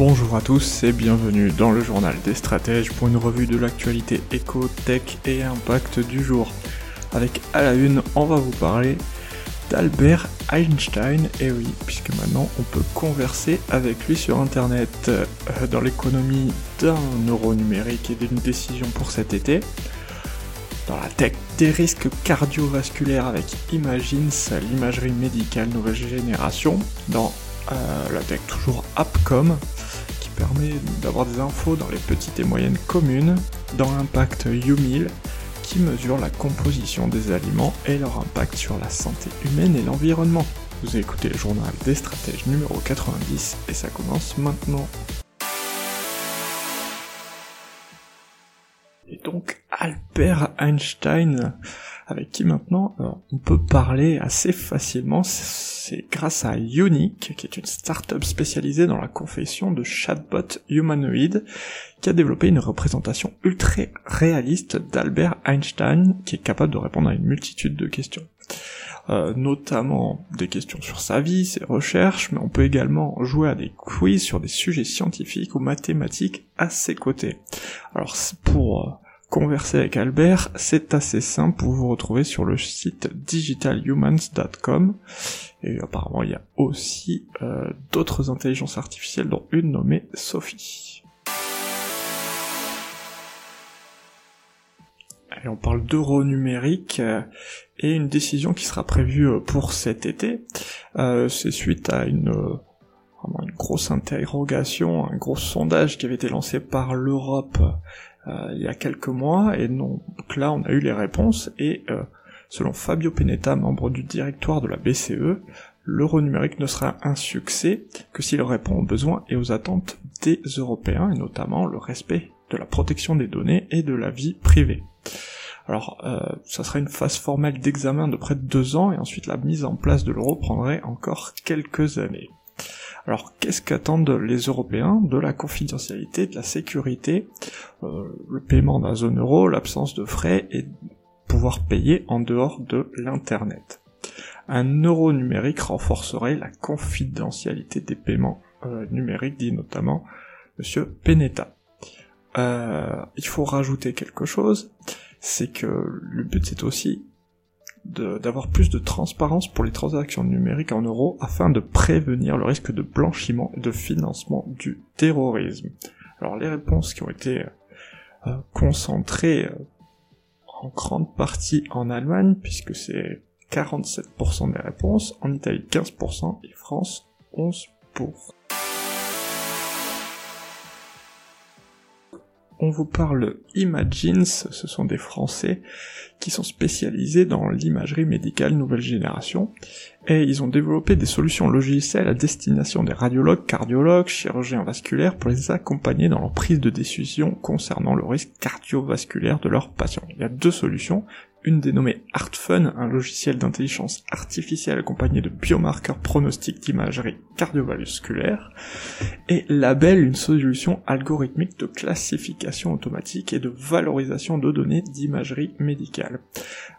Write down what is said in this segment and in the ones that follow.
Bonjour à tous et bienvenue dans le journal des stratèges pour une revue de l'actualité éco, tech et impact du jour. Avec à la une, on va vous parler d'Albert Einstein, et oui, puisque maintenant on peut converser avec lui sur internet euh, dans l'économie d'un euro numérique et d'une décision pour cet été. Dans la tech des risques cardiovasculaires avec Imagines, l'imagerie médicale nouvelle génération. Dans euh, la tech toujours Appcom, permet d'avoir des infos dans les petites et moyennes communes, dans l'impact U1000, qui mesure la composition des aliments et leur impact sur la santé humaine et l'environnement. Vous écoutez le journal des stratèges numéro 90 et ça commence maintenant. Et donc Albert Einstein avec qui maintenant euh, on peut parler assez facilement. C'est grâce à Unique, qui est une startup spécialisée dans la confession de chatbots humanoïdes, qui a développé une représentation ultra réaliste d'Albert Einstein, qui est capable de répondre à une multitude de questions. Euh, notamment des questions sur sa vie, ses recherches, mais on peut également jouer à des quiz sur des sujets scientifiques ou mathématiques à ses côtés. Alors pour euh, converser avec Albert, c'est assez simple, vous vous retrouvez sur le site digitalhumans.com, et apparemment il y a aussi euh, d'autres intelligences artificielles, dont une nommée Sophie. Allez, on parle d'euro numérique euh, et une décision qui sera prévue euh, pour cet été. c'est suite à une une grosse interrogation, un gros sondage qui avait été lancé par l'Europe euh, il y a quelques mois, et donc là on a eu les réponses, et euh, selon Fabio Penetta, membre du directoire de la BCE, l'euro numérique ne sera un succès que s'il répond aux besoins et aux attentes des Européens, et notamment le respect de la protection des données et de la vie privée. Alors, euh, ça sera une phase formelle d'examen de près de deux ans, et ensuite la mise en place de l'euro prendrait encore quelques années. Alors qu'est-ce qu'attendent les Européens de la confidentialité, de la sécurité, euh, le paiement d'un zone euro, l'absence de frais et pouvoir payer en dehors de l'Internet? Un euro numérique renforcerait la confidentialité des paiements euh, numériques, dit notamment Monsieur Penetta. Euh, il faut rajouter quelque chose, c'est que le but c'est aussi d'avoir plus de transparence pour les transactions numériques en euros afin de prévenir le risque de blanchiment et de financement du terrorisme. Alors les réponses qui ont été euh, concentrées euh, en grande partie en Allemagne, puisque c'est 47% des réponses, en Italie 15% et France 11% on vous parle Imagines, ce sont des Français qui sont spécialisés dans l'imagerie médicale nouvelle génération, et ils ont développé des solutions logicielles à destination des radiologues, cardiologues, chirurgiens vasculaires pour les accompagner dans leur prise de décision concernant le risque cardiovasculaire de leurs patients. Il y a deux solutions, une dénommée ArtFun, un logiciel d'intelligence artificielle accompagné de biomarqueurs pronostiques d'imagerie cardiovasculaire, et Label, une solution algorithmique de classification automatique et de valorisation de données d'imagerie médicale.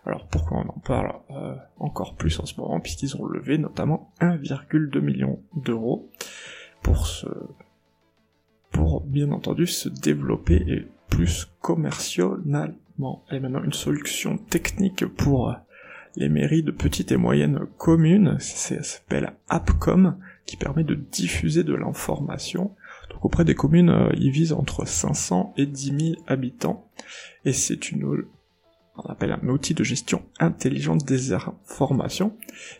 Alors pourquoi on en parle euh, encore plus en ce moment, puisqu'ils ont levé notamment 1,2 million d'euros pour se pour bien entendu se développer et plus commercial elle est maintenant une solution technique pour les mairies de petites et moyennes communes, ça s'appelle AppCom, qui permet de diffuser de l'information. Donc auprès des communes, euh, ils visent entre 500 et 10 000 habitants, et c'est une on appelle un outil de gestion intelligente des informations,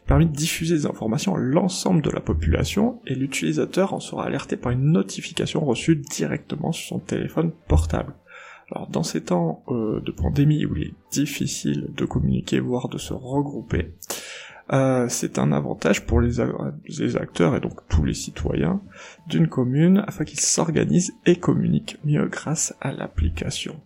permet de diffuser des informations à l'ensemble de la population, et l'utilisateur en sera alerté par une notification reçue directement sur son téléphone portable. Alors dans ces temps euh, de pandémie où il est difficile de communiquer, voire de se regrouper, euh, c'est un avantage pour les, acteurs et donc tous les citoyens d'une commune afin qu'ils s'organisent et communiquent mieux grâce à l'application.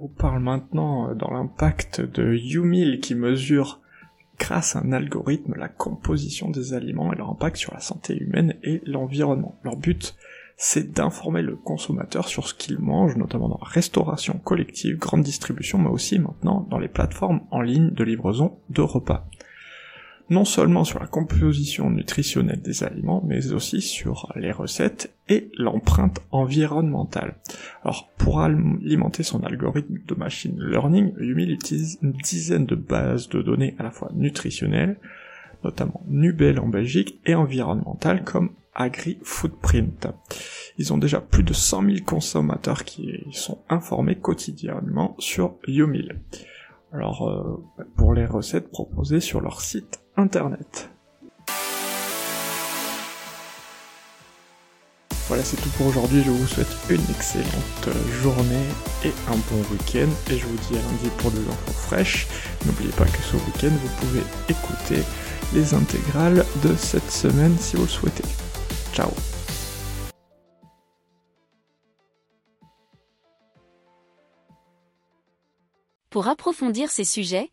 Vous parle maintenant dans l'impact de YouMeal qui mesure grâce à un algorithme la composition des aliments et leur impact sur la santé humaine et l'environnement. Leur but, c'est d'informer le consommateur sur ce qu'il mange, notamment dans la restauration collective, grande distribution, mais aussi maintenant dans les plateformes en ligne de livraison de repas non seulement sur la composition nutritionnelle des aliments, mais aussi sur les recettes et l'empreinte environnementale. Alors, pour alimenter son algorithme de machine learning, Yumil utilise une dizaine de bases de données à la fois nutritionnelles, notamment Nubel en Belgique, et environnementales comme AgriFootprint. Ils ont déjà plus de 100 000 consommateurs qui sont informés quotidiennement sur Yumil. Alors, euh, pour les recettes proposées sur leur site Voilà, c'est tout pour aujourd'hui. Je vous souhaite une excellente journée et un bon week-end. Et je vous dis à lundi pour des infos fraîches. N'oubliez pas que ce week-end, vous pouvez écouter les intégrales de cette semaine si vous le souhaitez. Ciao Pour approfondir ces sujets,